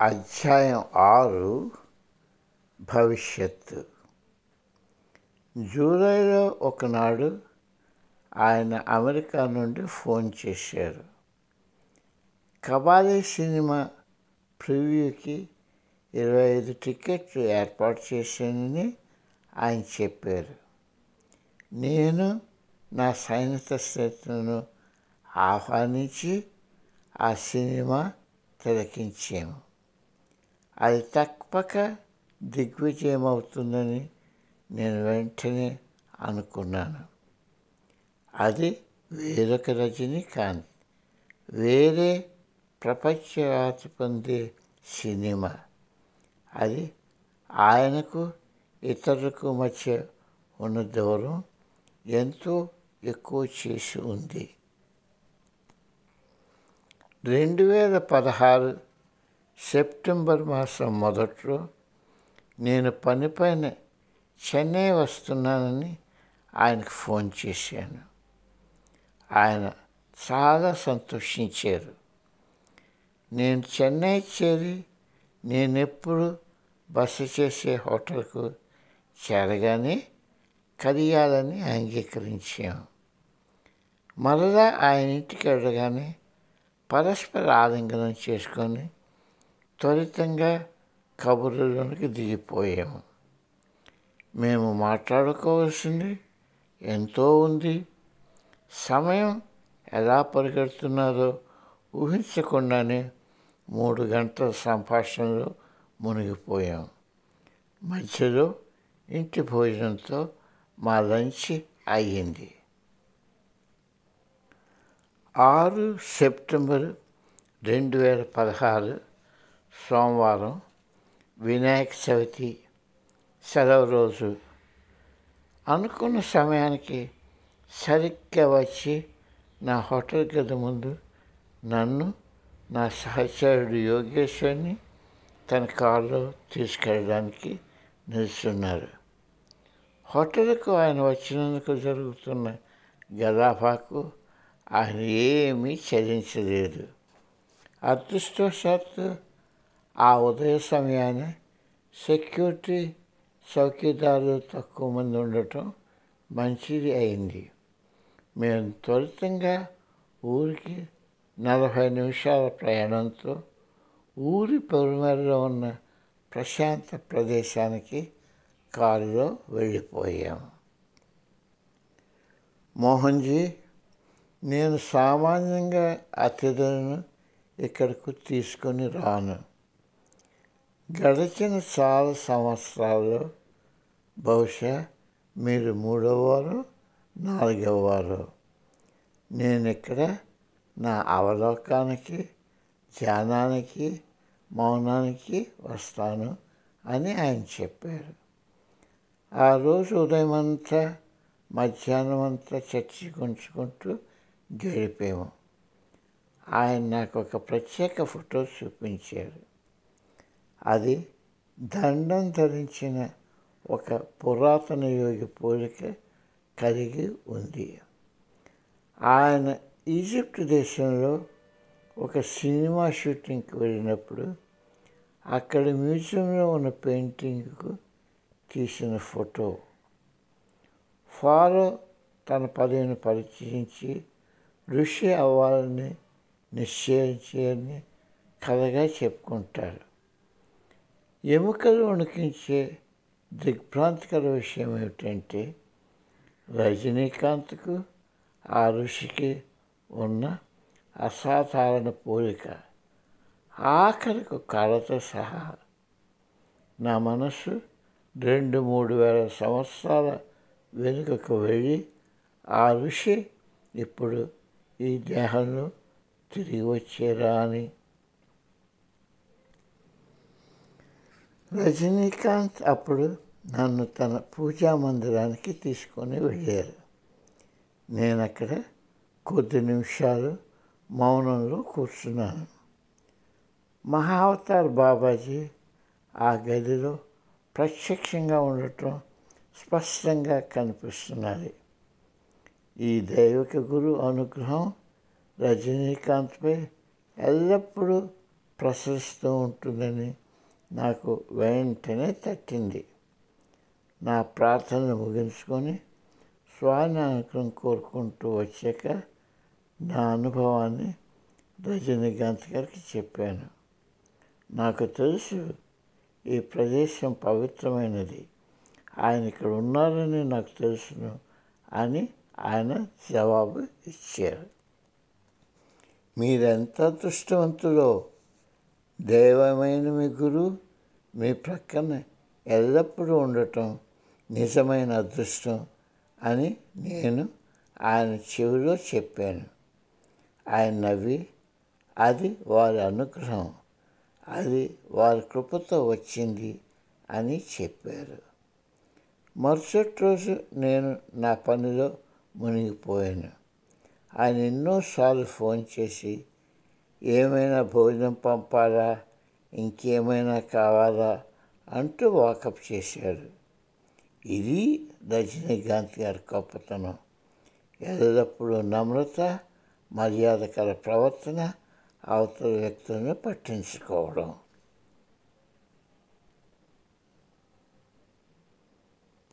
అధ్యాయం ఆరు భవిష్యత్తు. జూలైలో ఒకనాడు ఆయన అమెరికా నుండి ఫోన్ చేశారు. కబాలీ సినిమా ప్రివ్యూకి ఇరవై ఐదు టికెట్లు ఏర్పాటు చేశానని ఆయన చెప్పారు. నేను నా సైనిక స్నేహితులను ఆహ్వానించి ఆ సినిమా తిలకించాము అది తప్పక దిగ్విజయం అవుతుందని నేను వెంటనే అనుకున్నాను. అది వేరొక రజనీకాంత్. వేరే ప్రపంచవ్యాప్తి పొందే సినిమా. అది ఆయనకు ఇతరులకు మధ్య ఉన్న దూరం ఎంతో ఎక్కువ చేసి ఉంది. రెండు వేల పదహారు సెప్టెంబర్ మాసం మొదట్లో నేను పనిపైన చెన్నై వస్తున్నానని ఆయనకు ఫోన్ చేశాను. ఆయన చాలా సంతోషించారు. నేను చెన్నై చేరి నేనెప్పుడు బస చేసే హోటల్కు చేరగానే కలియాలని అంగీకరించాము మరలా ఆయన ఇంటికి వెళ్ళగానే పరస్పర ఆలింగనం చేసుకొని త్వరితంగా కబుర్లలోనికి దిగిపోయాము మేము మాట్లాడుకోవాల్సింది ఎంతో ఉంది. సమయం ఎలా పరిగెడుతున్నారో ఊహించకుండానే మూడు గంటల సంభాషణలో మునిగిపోయాం. మధ్యలో ఇంటి భోజనంతో మా లంచ్ అయ్యింది. ఆరు సెప్టెంబర్ రెండు వేల పదహారు సోమవారం వినాయక చవితి సెలవు రోజు అనుకున్న సమయానికి సరిగ్గా వచ్చి నా హోటల్ గది ముందు నన్ను నా సహచరుడు యోగేశ్వర్ని తన కారులో తీసుకెళ్ళడానికి నిలుస్తున్నారు. హోటల్కు ఆయన వచ్చినందుకు జరుగుతున్న గదాఫాకు ఆయన ఏమీ చెల్లించలేదు అదృష్టవశాత్తు ఆ ఉదయ సమయాన సెక్యూరిటీ చౌకీదారులు తక్కువ మంది ఉండటం మంచిది అయింది. మేము త్వరితంగా ఊరికి నలభై నిమిషాల ప్రయాణంతో ఊరి పొరుమేరలో ఉన్న ప్రశాంత ప్రదేశానికి కారులో వెళ్ళిపోయాము మోహన్జీ నేను సామాన్యంగా అతిథులను ఇక్కడకు తీసుకొని రాను. గడిచిన చాలా సంవత్సరాల్లో బహుశా మీరు మూడవవారు నాలుగవవారు నేను ఇక్కడ నా అవలోకానికి ధ్యానానికి మౌనానికి వస్తాను అని ఆయన చెప్పారు. ఆ రోజు ఉదయం అంతా మధ్యాహ్నం అంతా చర్చించుకుంటూ గడిపాము. ఆయన నాకు ఒక ప్రత్యేక ఫోటో చూపించారు. అది దండం ధరించిన ఒక పురాతన యోగి పోలిక కలిగి ఉంది. ఆయన ఈజిప్ట్ దేశంలో ఒక సినిమా షూటింగ్కి వెళ్ళినప్పుడు అక్కడ మ్యూజియంలో ఉన్న పెయింటింగ్కు తీసిన ఫోటో. ఫారో తన పదవిని పరిచయించి ఋషి అవ్వాలని నిశ్చయించాలని కథగా చెప్పుకుంటారు ఎముకలు వణికించే దిగ్భ్రాంతికర విషయం ఏమిటంటే రజనీకాంత్కు ఆ ఋషికి ఉన్న అసాధారణ పోలిక. ఆఖరికి కళతో సహా నా మనసు రెండు మూడు వేల సంవత్సరాల వెనుకకు వెళ్ళి ఆ ఋషి ఇప్పుడు ఈ దేహంలో తిరిగి వచ్చేరా అని రజనీకాంత్ అప్పుడు నన్ను తన పూజా మందిరానికి తీసుకొని వెళ్ళారు. నేను అక్కడ కొద్ది నిమిషాలు మౌనంలో కూర్చున్నాను. మహావతార్ బాబాజీ ఆ గదిలో ప్రత్యక్షంగా ఉండటం స్పష్టంగా కనిపిస్తున్నది. ఈ దైవిక గురు అనుగ్రహం రజనీకాంత్పై ఎల్లప్పుడూ ప్రసరిస్తూ ఉంటుందని నాకు వెంటనే తట్టింది. నా ప్రార్థన ముగించుకొని స్వామి అనుగ్రహం కోరుకుంటూ వచ్చాక నా అనుభవాన్ని రజనీకాంత్ గారికి చెప్పాను. నాకు తెలుసు ఈ ప్రదేశం పవిత్రమైనది. ఆయన ఇక్కడ ఉన్నారని నాకు తెలుసును అని ఆయన జవాబు ఇచ్చారు. మీరెంత అదృష్టవంతులో దైవమైన మీ గురువు మీ ప్రక్కన ఎల్లప్పుడూ ఉండటం నిజమైన అదృష్టం అని నేను ఆయన చెవిలో చెప్పాను. ఆయన నవ్వి అది వారి అనుగ్రహం అది వారి కృపతో వచ్చింది అని చెప్పారు. మరుసటి రోజు నేను నా పనిలో మునిగిపోయాను. ఆయన ఎన్నోసార్లు ఫోన్ చేసి ఏమైనా భోజనం పంపాలా? ఇంకేమైనా కావాలా? అంటూ వాకప్ చేశాడు. ఇది రజనీకాంత్ గారి గొప్పతనం. ఎల్లప్పుడూ నమ్రత మర్యాదకర ప్రవర్తన అవతల వ్యక్తులను పట్టించుకోవడం.